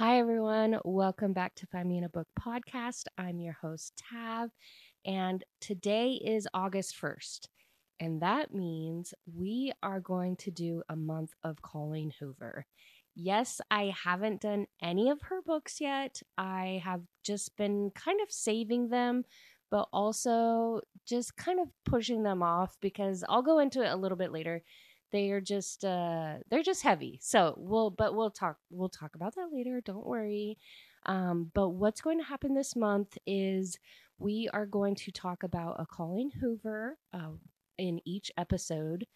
Hi, everyone. Welcome back to Find Me in a Book podcast. I'm your host, Tav, and today is August 1st. And that means we are going to do a month of Colleen Hoover. Yes, I haven't done any of her books yet. I have just been kind of saving them, but also just kind of pushing them off because I'll go into it a little bit later they are just uh they're just heavy. So we'll but we'll talk we'll talk about that later don't worry. Um but what's going to happen this month is we are going to talk about a colleen hoover uh, in each episode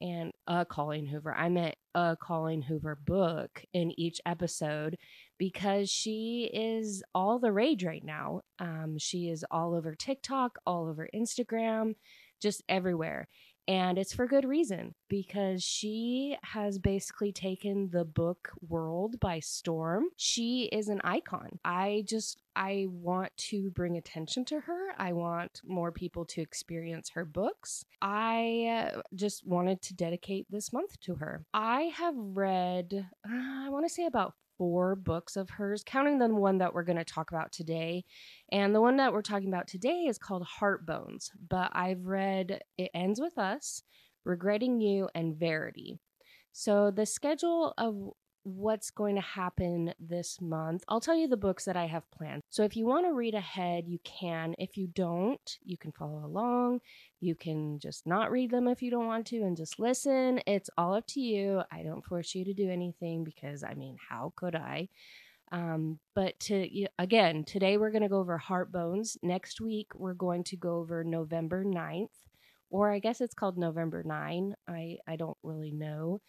and a colleen hoover. I meant a colleen hoover book in each episode because she is all the rage right now. Um she is all over tiktok all over instagram just everywhere and it's for good reason because she has basically taken the book world by storm. She is an icon. I just I want to bring attention to her. I want more people to experience her books. I just wanted to dedicate this month to her. I have read, uh, I want to say about four books of hers, counting the one that we're going to talk about today. And the one that we're talking about today is called Heart Bones, but I've read It Ends With Us, Regretting You, and Verity. So the schedule of what's going to happen this month. I'll tell you the books that I have planned. So if you want to read ahead, you can. If you don't, you can follow along. You can just not read them if you don't want to and just listen. It's all up to you. I don't force you to do anything because I mean, how could I? Um, but to again, today we're going to go over Heart Bones. Next week we're going to go over November 9th, or I guess it's called November 9. I I don't really know.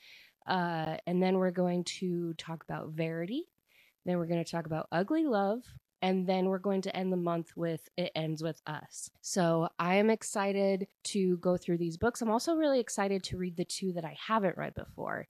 Uh, and then we're going to talk about Verity. Then we're going to talk about Ugly Love. And then we're going to end the month with It Ends With Us. So I am excited to go through these books. I'm also really excited to read the two that I haven't read before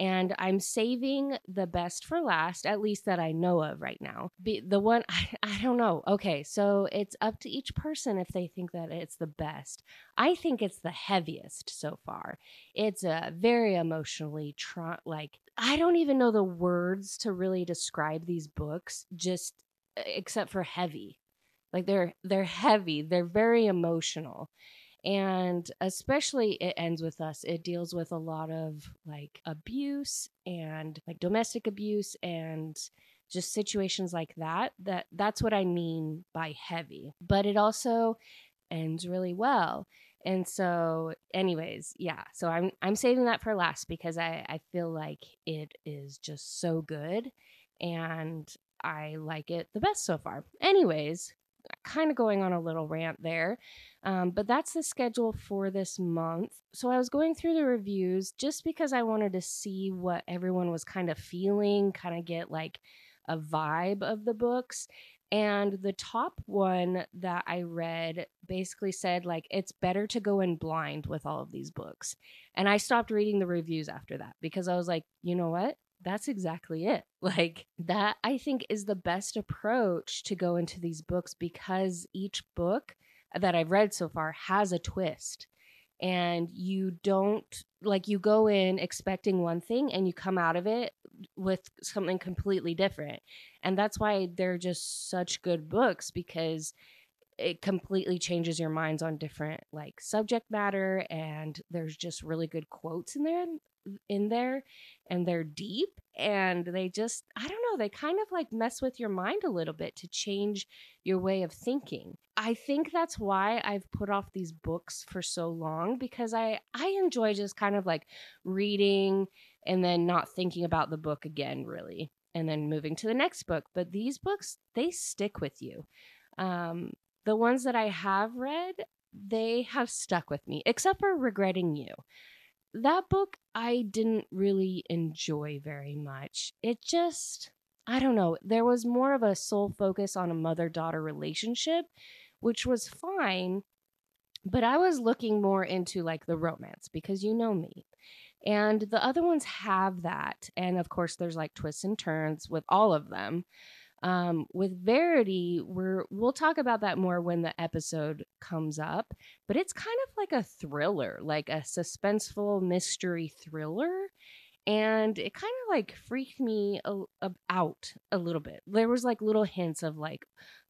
and I'm saving the best for last, at least that I know of right now. Be, the one I, I don't know. Okay, so it's up to each person if they think that it's the best. I think it's the heaviest so far. It's a very emotionally tra- like I don't even know the words to really describe these books, just except for heavy. Like they're they're heavy. They're very emotional and especially it ends with us it deals with a lot of like abuse and like domestic abuse and just situations like that that that's what i mean by heavy but it also ends really well. And so anyways yeah so i'm i'm saving that for last because i i feel like it is just so good and i like it the best so far. Anyways kind of going on a little rant there. Um, but that's the schedule for this month. So I was going through the reviews just because I wanted to see what everyone was kind of feeling, kind of get like a vibe of the books. And the top one that I read basically said, like, it's better to go in blind with all of these books. And I stopped reading the reviews after that because I was like, you know what? That's exactly it. Like, that I think is the best approach to go into these books because each book that I've read so far has a twist. And you don't like you go in expecting one thing and you come out of it with something completely different. And that's why they're just such good books because it completely changes your minds on different like subject matter and there's just really good quotes in there in there and they're deep and they just i don't know they kind of like mess with your mind a little bit to change your way of thinking. I think that's why i've put off these books for so long because i i enjoy just kind of like reading and then not thinking about the book again really and then moving to the next book. But these books they stick with you. Um the ones that i have read they have stuck with me except for regretting you that book I didn't really enjoy very much. It just, I don't know, there was more of a sole focus on a mother daughter relationship, which was fine. But I was looking more into like the romance because you know me. And the other ones have that. And of course, there's like twists and turns with all of them. Um, with Verity, we're we'll talk about that more when the episode comes up, but it's kind of like a thriller, like a suspenseful mystery thriller. and it kind of like freaked me a, a, out a little bit. There was like little hints of like,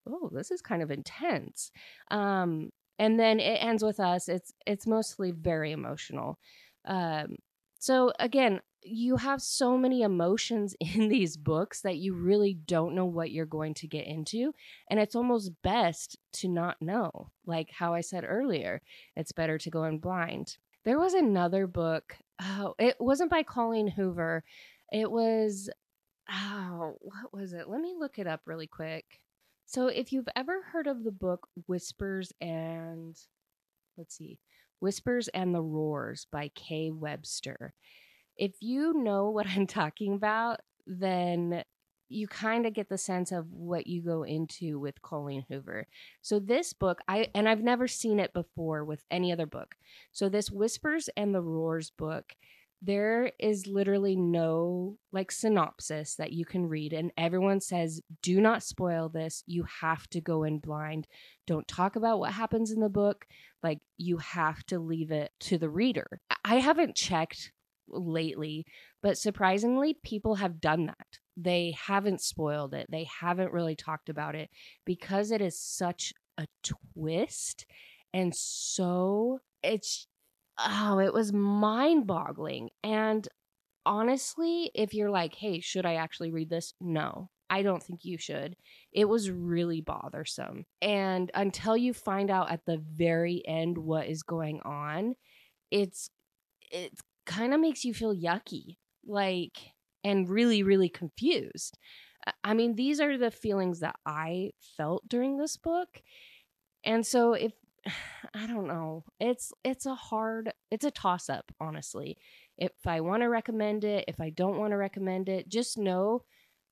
oh, this is kind of intense. Um, and then it ends with us. It's it's mostly very emotional. Um, so again, you have so many emotions in these books that you really don't know what you're going to get into. And it's almost best to not know. Like how I said earlier, it's better to go in blind. There was another book. Oh, it wasn't by Colleen Hoover. It was, oh, what was it? Let me look it up really quick. So if you've ever heard of the book Whispers and, let's see, Whispers and the Roars by K Webster if you know what I'm talking about, then you kind of get the sense of what you go into with Colleen Hoover. So this book, I and I've never seen it before with any other book. So this Whispers and the Roars book, there is literally no like synopsis that you can read and everyone says do not spoil this. You have to go in blind. Don't talk about what happens in the book. Like you have to leave it to the reader. I haven't checked lately, but surprisingly, people have done that. They haven't spoiled it, they haven't really talked about it because it is such a twist and so it's oh, it was mind boggling. And honestly, if you're like, hey, should I actually read this? No, I don't think you should. It was really bothersome. And until you find out at the very end what is going on, it's it's kind of makes you feel yucky, like, and really, really confused. I mean, these are the feelings that I felt during this book. And so if I don't know, it's it's a hard it's a toss up, honestly. If I want to recommend it, if I don't want to recommend it, just know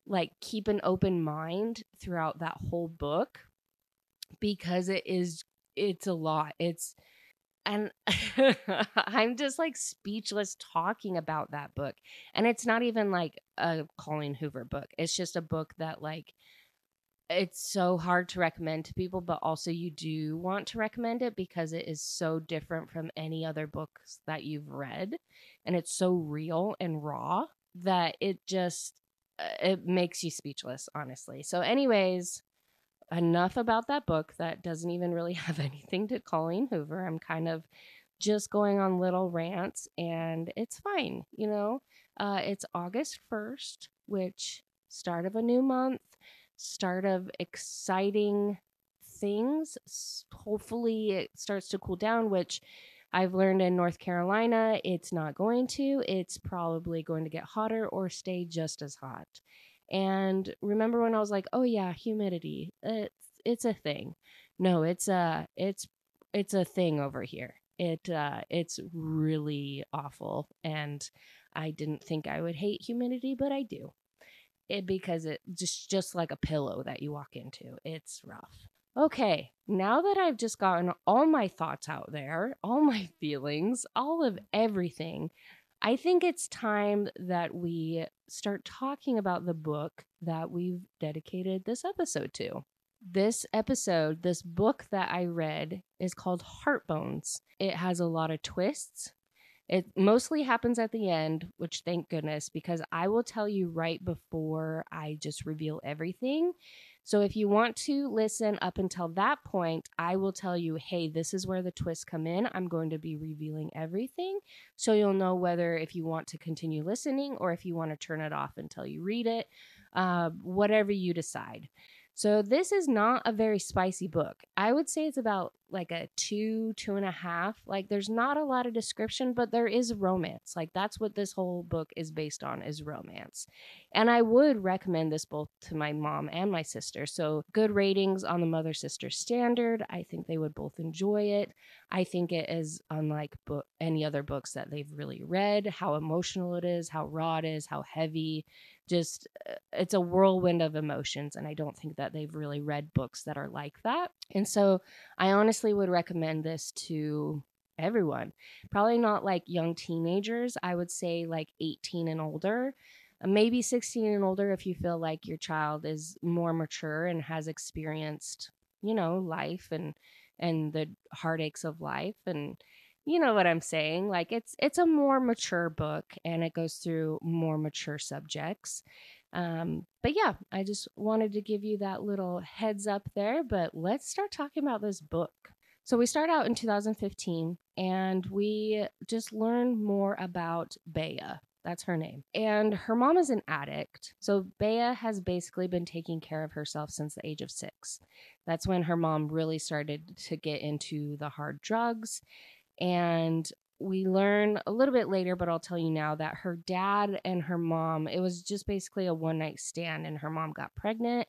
like keep an open mind throughout that whole book because it is it's a lot. It's and I'm just like speechless talking about that book. And it's not even like a Colleen Hoover book. It's just a book that like it's so hard to recommend to people, but also you do want to recommend it because it is so different from any other books that you've read. And it's so real and raw that it just uh, it makes you speechless, honestly. So, anyways, enough about that book that doesn't even really have anything to Colleen Hoover. I'm kind of just going on little rants and it's fine, you know. Uh, it's August 1st, which start of a new month, start of exciting things. Hopefully it starts to cool down, which I've learned in North Carolina, it's not going to. It's probably going to get hotter or stay just as hot. And remember when I was like, "Oh yeah, humidity. It's it's a thing." No, it's a it's it's a thing over here. It uh it's really awful and I didn't think I would hate humidity, but I do. It because it just just like a pillow that you walk into. It's rough. Okay, now that I've just gotten all my thoughts out there, all my feelings, all of everything, I think it's time that we start talking about the book that we've dedicated this episode to. This episode, this book that I read is called Heartbones. It has a lot of twists. It mostly happens at the end, which thank goodness, because I will tell you right before I just reveal everything so if you want to listen up until that point, I will tell you, hey, this is where the twists come in. I'm going to be revealing everything. So you'll know whether if you want to continue listening or if you want to turn it off until you read it, uh, whatever you decide. So this is not a very spicy book. I would say it's about like a two, two and a half. Like there's not a lot of description, but there is romance. Like that's what this whole book is based on is romance. And I would recommend this both to my mom and my sister. So good ratings on the mother sister standard. I think they would both enjoy it. I think it is unlike bo- any other books that they've really read, how emotional it is, how raw it is, how heavy just uh, it's a whirlwind of emotions and i don't think that they've really read books that are like that and so i honestly would recommend this to everyone. Probably not like young teenagers i would say like 18 and older uh, maybe 16 and older if you feel like your child is more mature and has experienced you know life and and the heartaches of life and you know what I'm saying. Like it's it's a more mature book and it goes through more mature subjects. Um, but yeah, I just wanted to give you that little heads up there. But let's start talking about this book. So we start out in 2015 and we just learn more about Bea. That's her name. And her mom is an addict. So Bea has basically been taking care of herself since the age of six. That's when her mom really started to get into the hard drugs. And we learn a little bit later, but I'll tell you now that her dad and her mom, it was just basically a one night stand, and her mom got pregnant.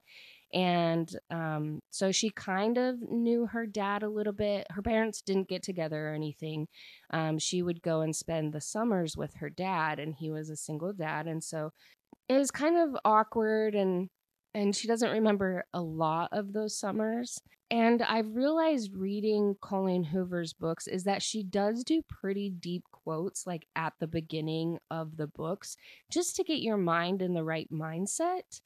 And um, so she kind of knew her dad a little bit. Her parents didn't get together or anything. Um, she would go and spend the summers with her dad, and he was a single dad. And so it was kind of awkward and and she doesn't remember a lot of those summers. And I've realized reading Colleen Hoover's books is that she does do pretty deep quotes like at the beginning of the books just to get your mind in the right mindset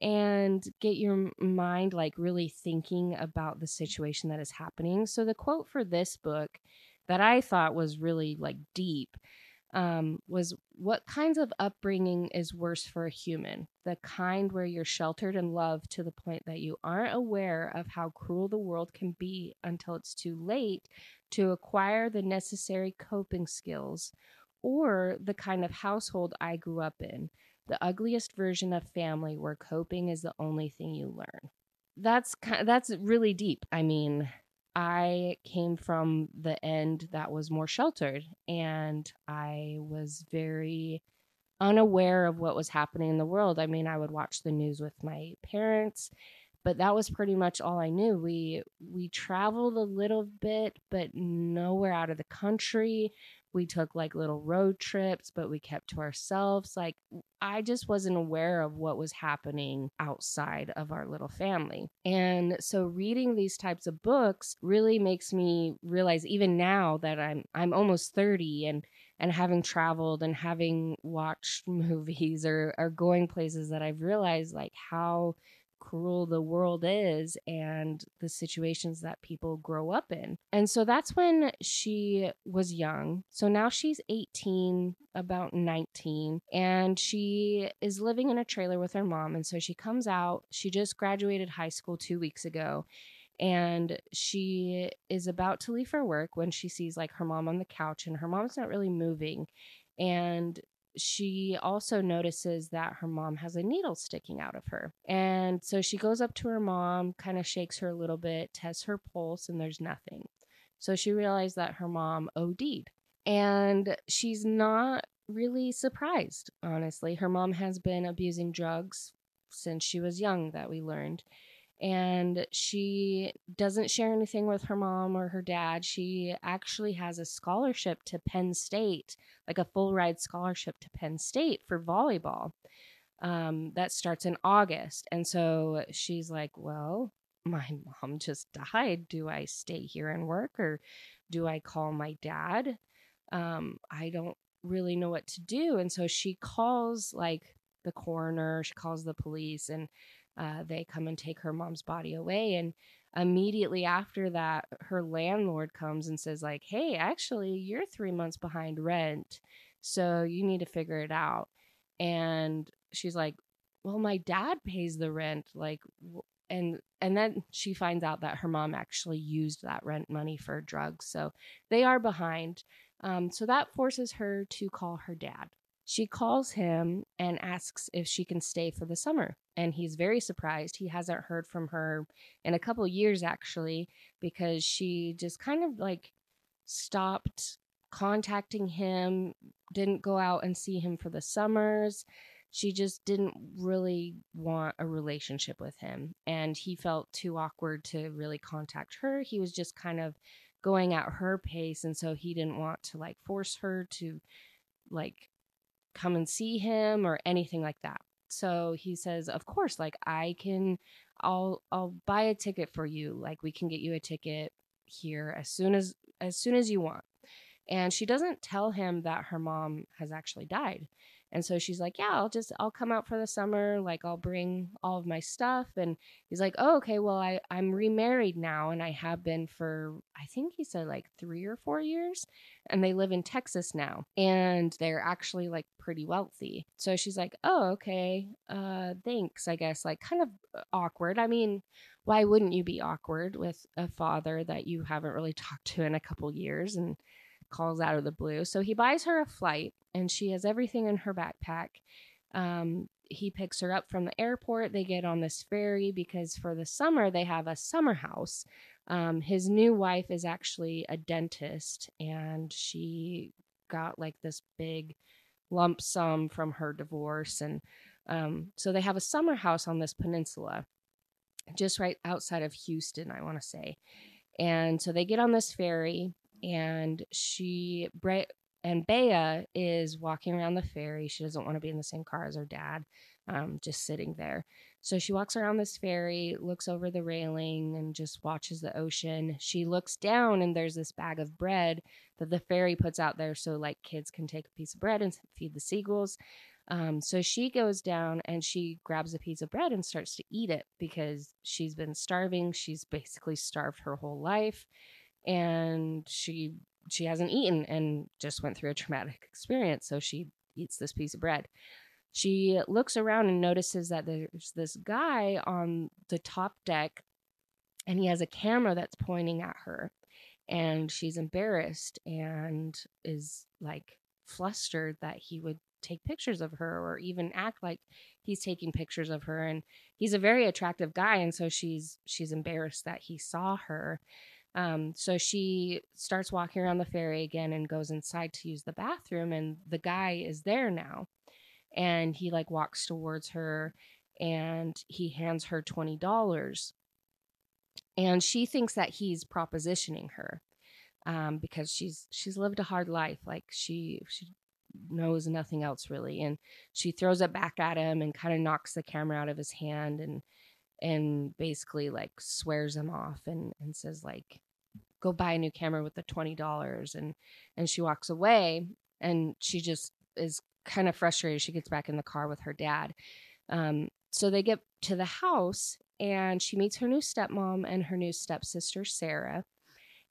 and get your mind like really thinking about the situation that is happening. So the quote for this book that I thought was really like deep um, was what kinds of upbringing is worse for a human? The kind where you're sheltered and loved to the point that you aren't aware of how cruel the world can be until it's too late to acquire the necessary coping skills, or the kind of household I grew up in, the ugliest version of family where coping is the only thing you learn. That's that's really deep. I mean, I came from the end that was more sheltered and I was very unaware of what was happening in the world. I mean, I would watch the news with my parents, but that was pretty much all I knew. We we traveled a little bit, but nowhere out of the country we took like little road trips, but we kept to ourselves. Like, I just wasn't aware of what was happening outside of our little family. And so reading these types of books really makes me realize even now that I'm I'm almost 30 and and having traveled and having watched movies or, or going places that I've realized like how cruel the world is and the situations that people grow up in. And so that's when she was young. So now she's 18, about 19, and she is living in a trailer with her mom. And so she comes out, she just graduated high school two weeks ago. And she is about to leave for work when she sees like her mom on the couch, and her mom's not really moving. And she also notices that her mom has a needle sticking out of her. And so she goes up to her mom, kind of shakes her a little bit, tests her pulse, and there's nothing. So she realized that her mom OD'd. And she's not really surprised, honestly. Her mom has been abusing drugs since she was young, that we learned and she doesn't share anything with her mom or her dad. She actually has a scholarship to Penn State, like a full ride scholarship to Penn State for volleyball. Um, that starts in August. And so she's like, Well, my mom just died. Do I stay here and work or do I call my dad? Um, I don't really know what to do. And so she calls like the coroner, she calls the police, and uh, they come and take her mom's body away and immediately after that her landlord comes and says like hey actually you're three months behind rent so you need to figure it out. And she's like well my dad pays the rent like and and then she finds out that her mom actually used that rent money for drugs so they are behind. Um, so that forces her to call her dad she calls him and asks if she can stay for the summer. And he's very surprised. He hasn't heard from her in a couple years, actually, because she just kind of like stopped contacting him, didn't go out and see him for the summers. She just didn't really want a relationship with him. And he felt too awkward to really contact her. He was just kind of going at her pace. And so he didn't want to like force her to like come and see him or anything like that. So he says, "Of course, like I can I'll I'll buy a ticket for you. Like we can get you a ticket here as soon as as soon as you want." And she doesn't tell him that her mom has actually died. And so she's like, Yeah, I'll just, I'll come out for the summer. Like, I'll bring all of my stuff. And he's like, Oh, okay. Well, I, I'm remarried now and I have been for, I think he said like three or four years. And they live in Texas now. And they're actually like pretty wealthy. So she's like, Oh, okay. Uh, thanks, I guess. Like, kind of awkward. I mean, why wouldn't you be awkward with a father that you haven't really talked to in a couple years and calls out of the blue? So he buys her a flight and she has everything in her backpack. Um, he picks her up from the airport. They get on this ferry because for the summer they have a summer house. Um, his new wife is actually a dentist and she got like this big lump sum from her divorce. And um, so they have a summer house on this peninsula just right outside of Houston, I want to say. And so they get on this ferry, and she, and Bea is walking around the ferry. She doesn't want to be in the same car as her dad, um, just sitting there. So she walks around this ferry, looks over the railing, and just watches the ocean. She looks down, and there's this bag of bread that the ferry puts out there so like kids can take a piece of bread and feed the seagulls. Um, so she goes down and she grabs a piece of bread and starts to eat it because she's been starving. She's basically starved her whole life, and she she hasn't eaten and just went through a traumatic experience. So she eats this piece of bread. She looks around and notices that there's this guy on the top deck, and he has a camera that's pointing at her, and she's embarrassed and is like flustered that he would take pictures of her or even act like he's taking pictures of her and he's a very attractive guy and so she's she's embarrassed that he saw her um, so she starts walking around the ferry again and goes inside to use the bathroom and the guy is there now. And he like walks towards her and he hands her $20 and she thinks that he's propositioning her um, because she's she's lived a hard life. Like she she knows nothing else really. And she throws it back at him and kind of knocks the camera out of his hand and and basically like swears him off and and says like go buy a new camera with the $20 and and she walks away and she just is kind of frustrated. She gets back in the car with her dad. Um, so they get to the house and she meets her new stepmom and her new stepsister sara.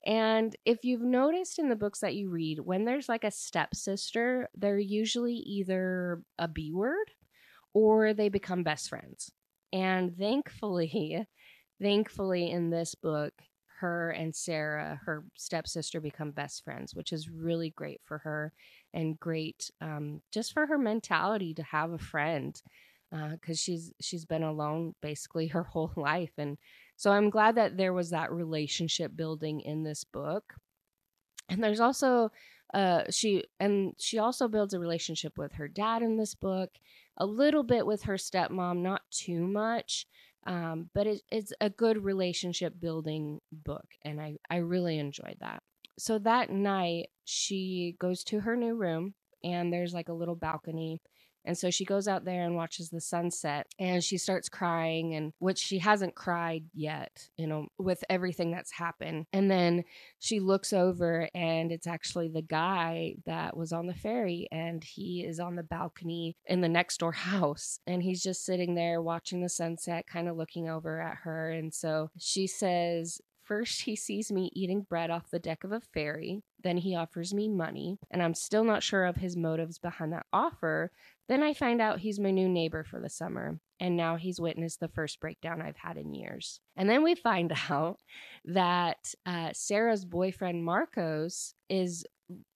And if you've noticed in the books that you read, when there's like a stepsister, they're usually either a B word or they become best friends. And thankfully, thankfully in this book, her and Sara, her stepsister, become best friends, which is really great for her and great um, just for her mentality to have a friend because uh, she's she's been alone basically her whole life and so I'm glad that there was that relationship building in this book. And there's also uh she and she also builds a relationship with her dad in this book, a little bit with her stepmom, not too much. Um, but it, it's a good relationship building book, and I, I really enjoyed that. So that night, she goes to her new room, and there's like a little balcony and so she goes out there and watches the sunset and she starts crying and which she hasn't cried yet, you know, with everything that's happened. And then she looks over and it's actually the guy that was on the ferry and he is on the balcony in the next door house and he's just sitting there watching the sunset, kind of looking over at her. And so she says, First, he sees me eating bread off the deck of a ferry. Then he offers me money, and I'm still not sure of his motives behind that offer. Then I find out he's my new neighbor for the summer, and now he's witnessed the first breakdown I've had in years. And then we find out that uh, Sara's boyfriend, Marcos, is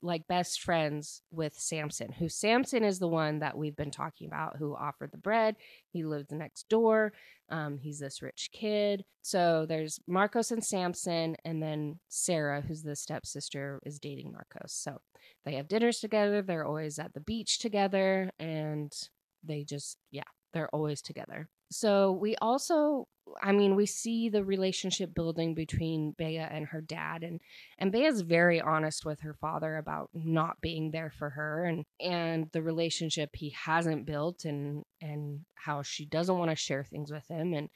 like best friends with Samson, who Samson is the one that we've been talking about who offered the bread. He lives next door. Um, he's this rich kid. So there's Marcos and Samson, and then Sara, who's the stepsister, is dating Marcos. So they have dinners together. They're always at the beach together, and they just, yeah, they're always together. So we also I mean, we see the relationship building between Bea and her dad, and and Bea's very honest with her father about not being there for her, and and the relationship he hasn't built, and and how she doesn't want to share things with him, and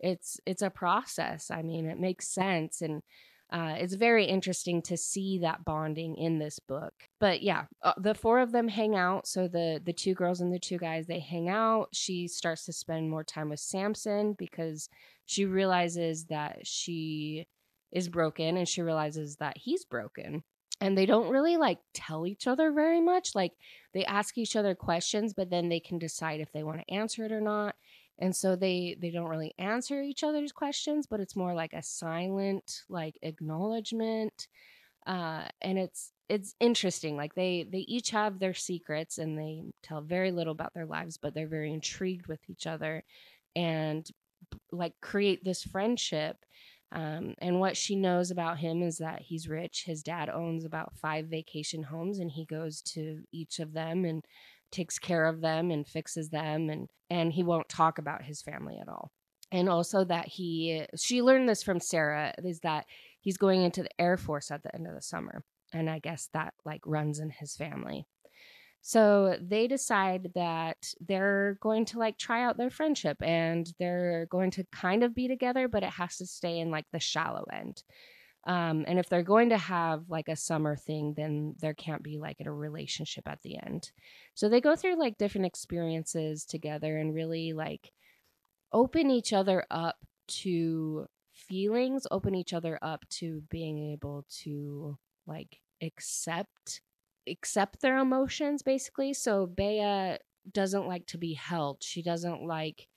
it's it's a process. I mean, it makes sense, and uh, it's very interesting to see that bonding in this book. But yeah, uh, the four of them hang out. So the the two girls and the two guys they hang out. She starts to spend more time with Samson because she realizes that she is broken and she realizes that he's broken. And they don't really like tell each other very much. Like they ask each other questions, but then they can decide if they want to answer it or not and so they they don't really answer each other's questions but it's more like a silent like acknowledgement uh and it's it's interesting like they they each have their secrets and they tell very little about their lives but they're very intrigued with each other and like create this friendship um, and what she knows about him is that he's rich. His dad owns about five vacation homes, and he goes to each of them and takes care of them and fixes them and and he won't talk about his family at all. And also that he she learned this from sara is that he's going into the air force at the end of the summer and i guess that like runs in his family. So they decide that they're going to like try out their friendship and they're going to kind of be together but it has to stay in like the shallow end um, and if they're going to have like a summer thing, then there can't be like a relationship at the end. So they go through like different experiences together and really like open each other up to feelings, open each other up to being able to like accept accept their emotions basically. So Bea doesn't like to be held. She doesn't like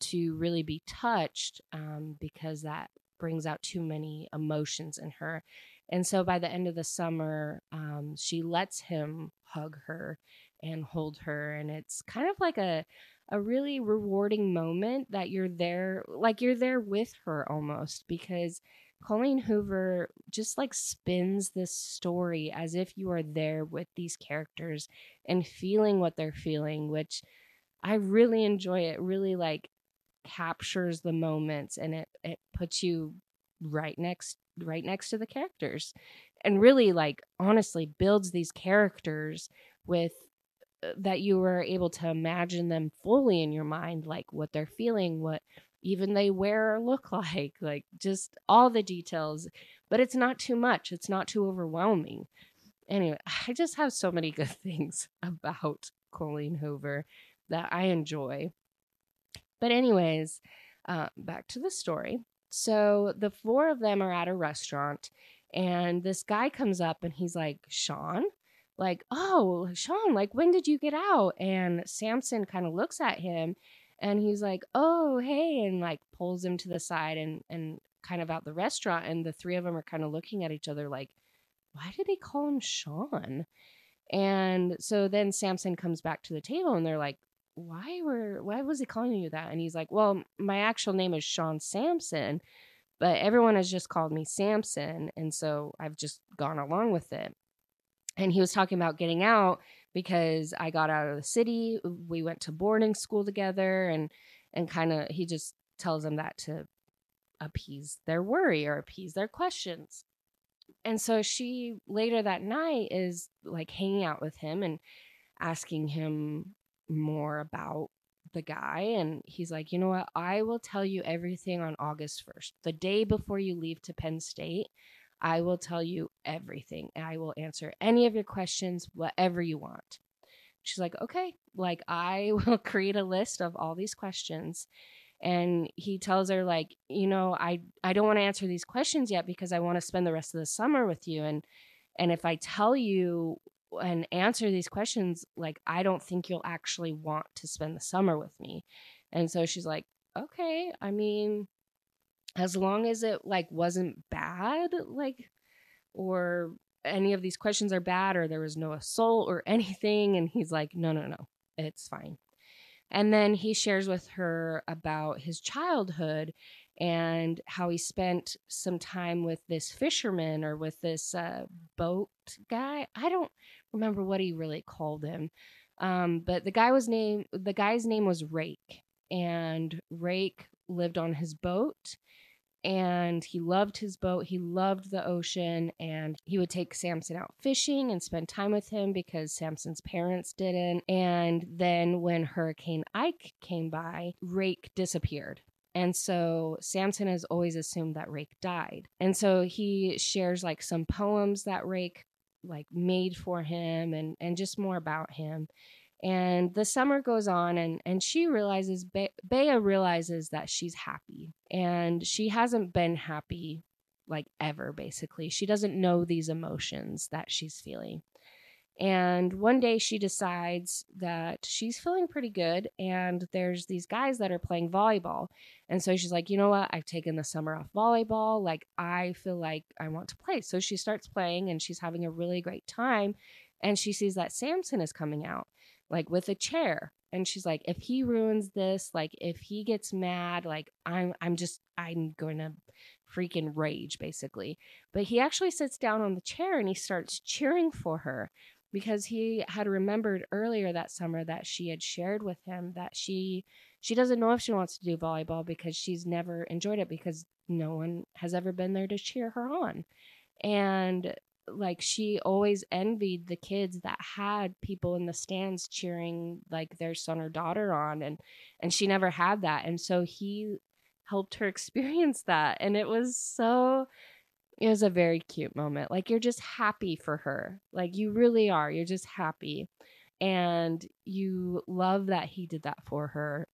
to really be touched um, because that brings out too many emotions in her. And so by the end of the summer, um, she lets him hug her and hold her. And it's kind of like a, a really rewarding moment that you're there, like you're there with her almost, because Colleen Hoover just like spins this story as if you are there with these characters and feeling what they're feeling, which I really enjoy. It really like captures the moments and it it puts you right next right next to the characters and really like honestly builds these characters with uh, that you were able to imagine them fully in your mind like what they're feeling what even they wear or look like like just all the details but it's not too much it's not too overwhelming. Anyway i just have so many good things about colleen hoover that i enjoy but, anyways, uh, back to the story. So the four of them are at a restaurant, and this guy comes up and he's like, Sean? Like, oh, Sean, like, when did you get out? And Samson kind of looks at him and he's like, oh, hey, and like pulls him to the side and, and kind of out the restaurant. And the three of them are kind of looking at each other like, why did he call him Sean? And so then Samson comes back to the table and they're like, why were why was he calling you that? And he's like, well, my actual name is Sean Samson, but everyone has just called me Samson, and so I've just gone along with it. And he was talking about getting out because I got out of the city. We went to boarding school together, and and kind of he just tells them that to appease their worry or appease their questions. And so she later that night is like hanging out with him and asking him more about the guy and he's like, "You know what? I will tell you everything on August 1st. The day before you leave to Penn State, I will tell you everything I will answer any of your questions whatever you want." She's like, "Okay." Like I will create a list of all these questions and he tells her like, "You know, I I don't want to answer these questions yet because I want to spend the rest of the summer with you and and if I tell you and answer these questions like i don't think you'll actually want to spend the summer with me and so she's like okay i mean as long as it like wasn't bad like or any of these questions are bad or there was no assault or anything and he's like no no no it's fine and then he shares with her about his childhood and how he spent some time with this fisherman or with this uh, boat guy. I don't remember what he really called him. Um, but the guy was named the guy's name was Rake, and Rake lived on his boat and he loved his boat. He loved the ocean and he would take Samson out fishing and spend time with him because Samson's parents didn't. And then when Hurricane Ike came by, Rake disappeared. And so Samson has always assumed that Rake died. And so he shares like some poems that Rake like made for him and and just more about him. And the summer goes on and and she realizes Be- Bea realizes that she's happy and she hasn't been happy like ever basically. She doesn't know these emotions that she's feeling. And one day she decides that she's feeling pretty good, and there's these guys that are playing volleyball. And so she's like, you know what? I've taken the summer off volleyball. Like, I feel like I want to play. So she starts playing, and she's having a really great time. And she sees that Samson is coming out, like with a chair. And she's like, if he ruins this, like if he gets mad, like I'm I'm just I'm to freaking rage basically. But he actually sits down on the chair and he starts cheering for her because he had remembered earlier that summer that she had shared with him that she she doesn't know if she wants to do volleyball because she's never enjoyed it because no one has ever been there to cheer her on. And like she always envied the kids that had people in the stands cheering like their son or daughter on and and she never had that and so he helped her experience that and it was so it was a very cute moment. Like you're just happy for her. Like you really are. You're just happy. And you love that he did that for her.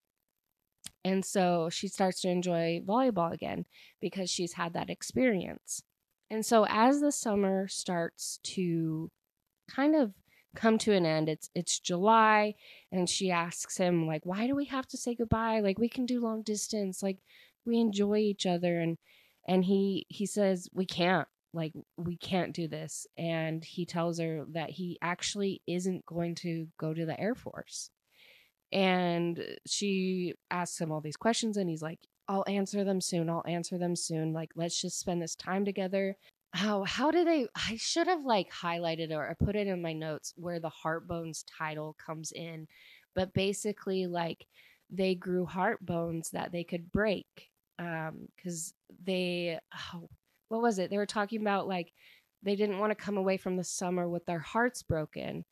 And so she starts to enjoy volleyball again because she's had that experience. And so as the summer starts to kind of come to an end, it's it's July and she asks him like why do we have to say goodbye? Like we can do long distance. Like we enjoy each other and and he he says we can't like we can't do this and he tells her that he actually isn't going to go to the air force. And she asks him all these questions and he's like i'll answer them soon i'll answer them soon like let's just spend this time together. How how do they i should have like highlighted or I put it in my notes where the heartbones title comes in but basically like they grew heart bones that they could break um because they oh, what was it? They were talking about like they didn't want to come away from the summer with their hearts broken.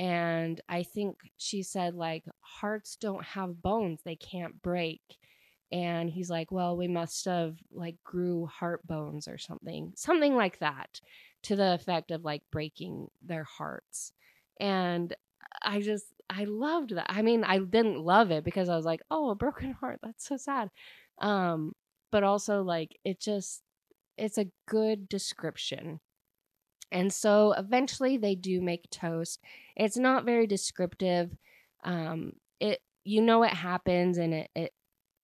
And i think she said like hearts don't have bones they can't break. And he's like well we must have like grew heart bones or something something like that to the effect of like breaking their hearts. And i just i loved that. I mean i didn't love it because i was like oh a broken heart that's so sad um but also like it just it's a good description. And so eventually they do make toast. It's not very descriptive. Um it you know it happens and it, it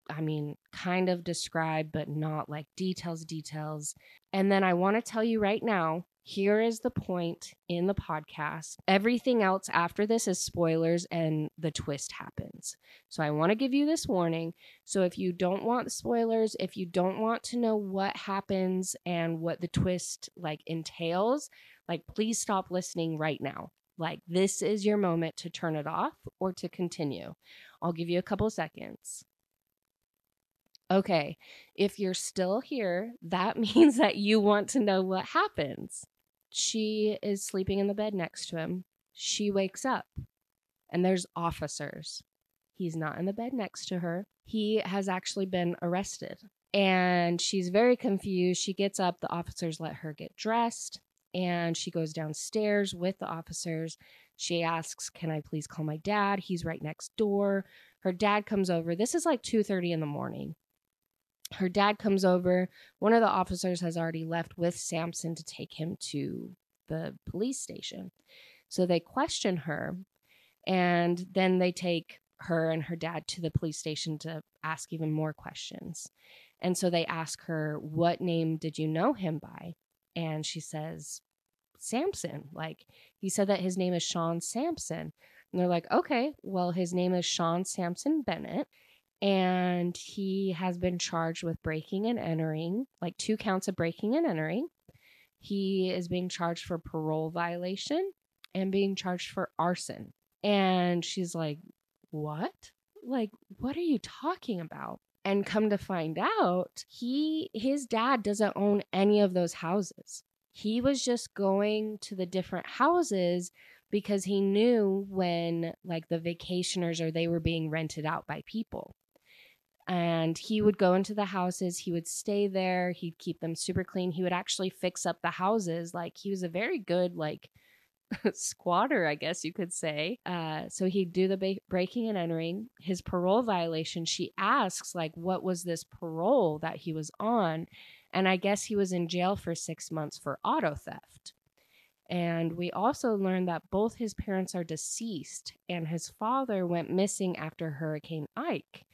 I mean, kind of described, but not like details, details. And then I want to tell you right now here is the point in the podcast. Everything else after this is spoilers and the twist happens. So I want to give you this warning. So if you don't want spoilers, if you don't want to know what happens and what the twist like entails, like please stop listening right now. Like this is your moment to turn it off or to continue. I'll give you a couple seconds. Okay, if you're still here, that means that you want to know what happens. She is sleeping in the bed next to him. She wakes up and there's officers. He's not in the bed next to her. He has actually been arrested. And she's very confused. She gets up. The officers let her get dressed and she goes downstairs with the officers. She asks, "Can I please call my dad? He's right next door." Her dad comes over. This is like 2:30 in the morning her dad comes over. One of the officers has already left with Samson to take him to the police station. So they question her, and then they take her and her dad to the police station to ask even more questions. And so they ask her, What name did you know him by? And she says, Samson. Like, he said that his name is Sean Samson. And they're like, Okay, well, his name is Sean Samson Bennett and he has been charged with breaking and entering, like two counts of breaking and entering. He is being charged for parole violation and being charged for arson. And she's like, What? Like, what are you talking about? And come to find out, he his dad doesn't own any of those houses. He was just going to the different houses because he knew when like the vacationers or they were being rented out by people and he would go into the houses he would stay there he'd keep them super clean he would actually fix up the houses like he was a very good like squatter i guess you could say uh, so he'd do the ba- breaking and entering his parole violation she asks like what was this parole that he was on and i guess he was in jail for six months for auto theft. And we also learned that both his parents are deceased and his father went missing after hurricane ike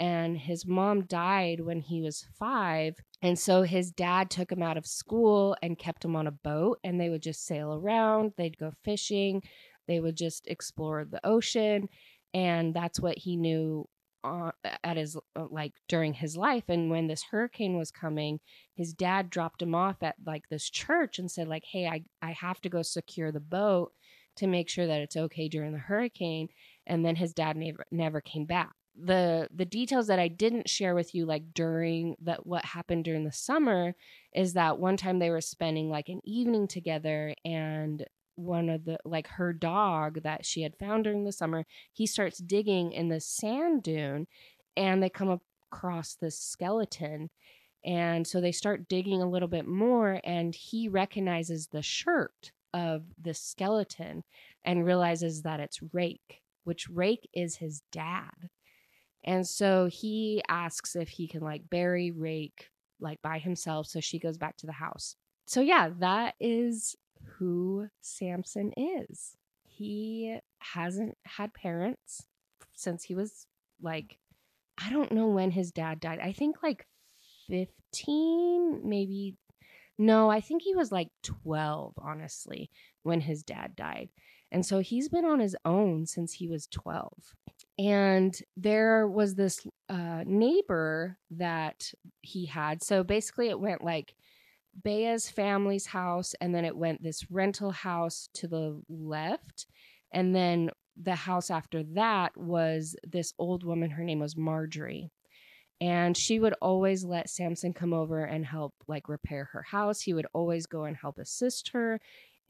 and his mom died when he was five. And so his dad took him out of school and kept him on a boat, and they would just sail around. They'd go fishing, they would just explore the ocean. And that's what he knew uh, at his uh, like during his life and when this hurricane was coming his dad dropped him off at like this church and said like hey i i have to go secure the boat to make sure that it's okay during the hurricane and then his dad never never came back the the details that I didn't share with you like during that what happened during the summer is that one time they were spending like an evening together and one of the like her dog that she had found during the summer he starts digging in the sand dune and they come across this skeleton. And so they start digging a little bit more and he recognizes the shirt of the skeleton and realizes that it's Rake which Rake is his dad and so he asks if he can like bury Rake like by himself. So she goes back to the house. So yeah, that is who Samson is. He hasn't had parents since he was like, I don't know when his dad died. I think like 15, maybe. No, I think he was like 12, honestly, when his dad died. And so he's been on his own since he was 12 and there was this uh, neighbor that he had. So basically, it went like Bea's family's house, and then it went this rental house to the left, and then the house after that was this old woman. Her name was Marjorie. And she would always let Samson come over and help, like, repair her house. He would always go and help assist her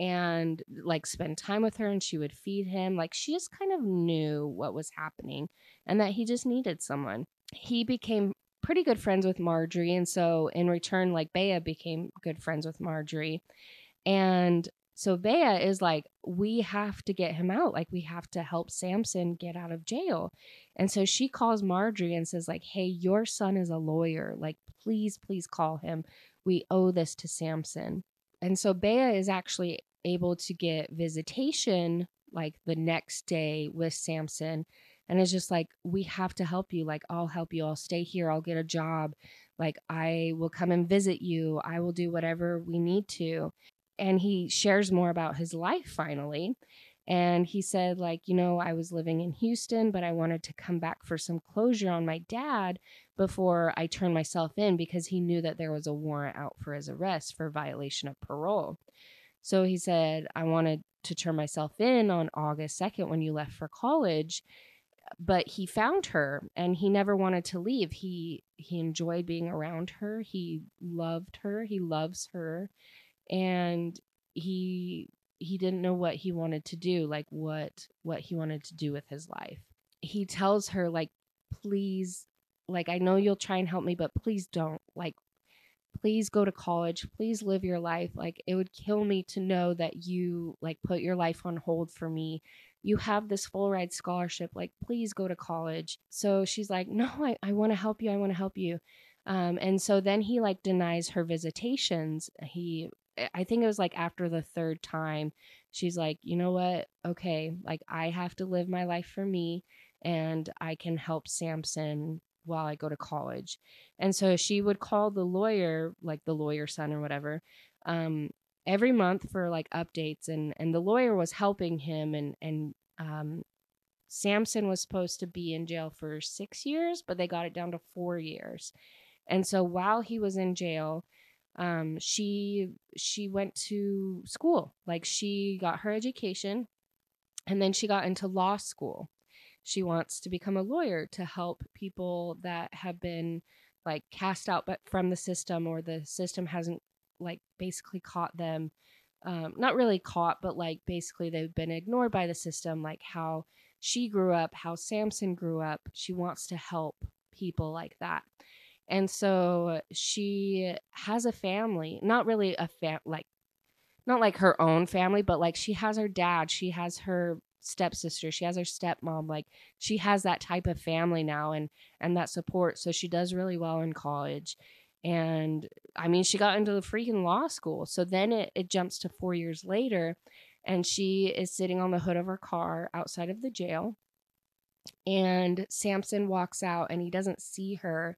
and like spend time with her and she would feed him. Like she just kind of knew what was happening and that he just needed someone. He became pretty good friends with Marjorie. And so in return, like Bea became good friends with Marjorie. And so Bea is like, we have to get him out. Like we have to help Samson get out of jail. And so she calls Marjorie and says, like, hey, your son is a lawyer. Like, please, please call him. We owe this to Samson. And so Bea is actually able to get visitation like the next day with Samson. And it's just like, we have to help you. Like, I'll help you. I'll stay here. I'll get a job. Like, I will come and visit you. I will do whatever we need to. And he shares more about his life finally. And he said, like, you know, I was living in Houston, but I wanted to come back for some closure on my dad before I turned myself in because he knew that there was a warrant out for his arrest for violation of parole. So he said, I wanted to turn myself in on August 2nd when you left for college. But he found her and he never wanted to leave. He he enjoyed being around her. He loved her. He loves her. And he he didn't know what he wanted to do, like what what he wanted to do with his life. He tells her like please like I know you'll try and help me, but please don't. Like please go to college please live your life like it would kill me to know that you like put your life on hold for me. You have this full ride scholarship like please go to college. So she's like no i, I want to help you i want to help you. Um, and so then he like denies her visitations. He i think it was like after the third time she's like you know what? Okay like i have to live my life for me and i can help samson while I go to college. And so she would call the lawyer, like the lawyer son or whatever, um, every month for like updates. And, and the lawyer was helping him. And, and um, Samson was supposed to be in jail for six years, but they got it down to four years. And so while he was in jail, um, she she went to school. Like she got her education, and then she got into law school she wants to become a lawyer to help people that have been like cast out but from the system or the system hasn't like basically caught them um, not really caught but like basically they've been ignored by the system like how she grew up how samson grew up she wants to help people like that. And so she has a family, not really a fam like not like her own family, but like she has her dad, she has her stepsister, she has her stepmom, like she has that type of family now and and that support. So she does really well in college. And I mean, she got into the freaking law school. So then it, it jumps to four years later, and she is sitting on the hood of her car outside of the jail. And Samson walks out and he doesn't see her.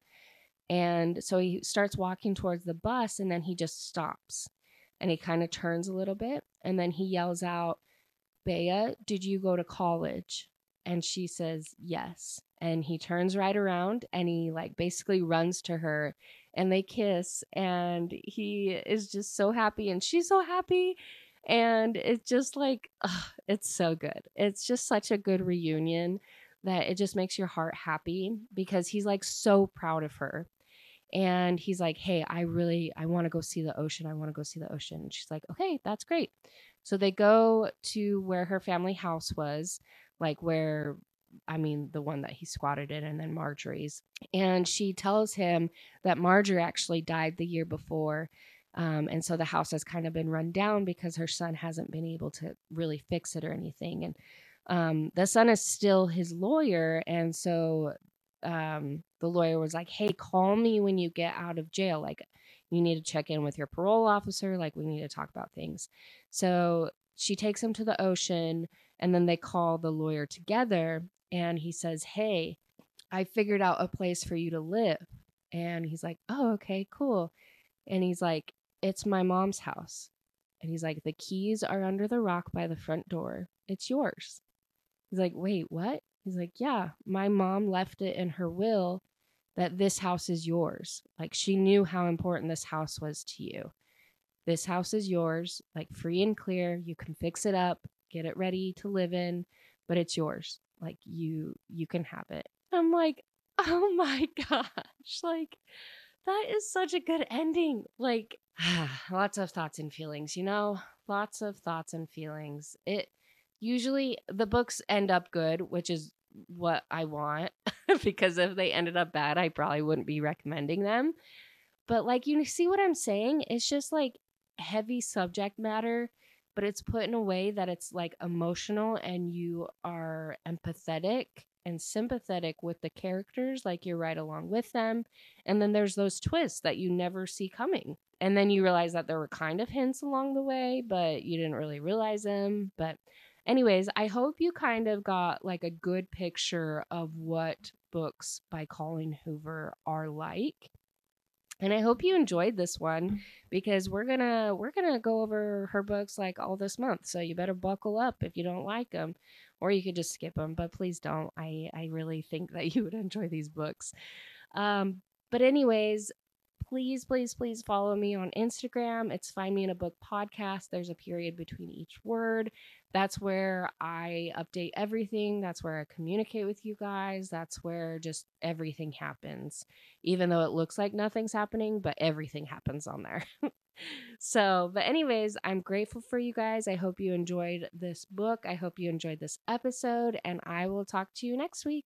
And so he starts walking towards the bus and then he just stops and he kind of turns a little bit. And then he yells out, Bea, did you go to college? And she says, yes. And he turns right around and he like basically runs to her and they kiss and he is just so happy and she's so happy. And it's just like ugh, it's so good. It's just such a good reunion that it just makes your heart happy because he's like so proud of her. And he's like hey i really i want to go see the ocean. I want to go see the ocean. She's like okay that's great so they go to where her family house was like where I mean, the one that he squatted in, and then Marjorie's. And she tells him that Marjorie actually died the year before. Um, and so the house has kind of been run down because her son hasn't been able to really fix it or anything. And um, the son is still his lawyer. And so um, the lawyer was like, hey, call me when you get out of jail. Like, you need to check in with your parole officer. Like, we need to talk about things. So she takes him to the ocean and then they call the lawyer together and he says, Hey, I figured out a place for you to live. And he's like, Oh, okay, cool. And he's like, It's my mom's house. And he's like, The keys are under the rock by the front door. It's yours. He's like, Wait, what? He's like, Yeah, my mom left it in her will that this house is yours. Like, she knew how important this house was to you. This house is yours, like free and clear. You can fix it up, get it ready to live in, but it's yours like you you can have it i'm like oh my gosh like that is such a good ending like lots of thoughts and feelings you know lots of thoughts and feelings it usually the books end up good which is what i want because if they ended up bad i probably wouldn't be recommending them but like you see what i'm saying it's just like heavy subject matter but it's put in a way that it's like emotional and you are empathetic and sympathetic with the characters, like you're right along with them. And then there's those twists that you never see coming. And then you realize that there were kind of hints along the way, but you didn't really realize them. But, anyways, I hope you kind of got like a good picture of what books by Colleen Hoover are like and i hope you enjoyed this one because we're gonna we're gonna go over her books like all this month so you better buckle up if you don't like them or you could just skip them but please don't. I i really think that you would enjoy these books. Um but anyways please please please follow me on instagram it's find me in a book podcast there's a period between each word that's where I update everything. That's where I communicate with you guys. That's where just everything happens. Even though it looks like nothing's happening, but everything happens on there. so, but anyways, I'm grateful for you guys. I hope you enjoyed this book. I hope you enjoyed this episode, and I will talk to you next week.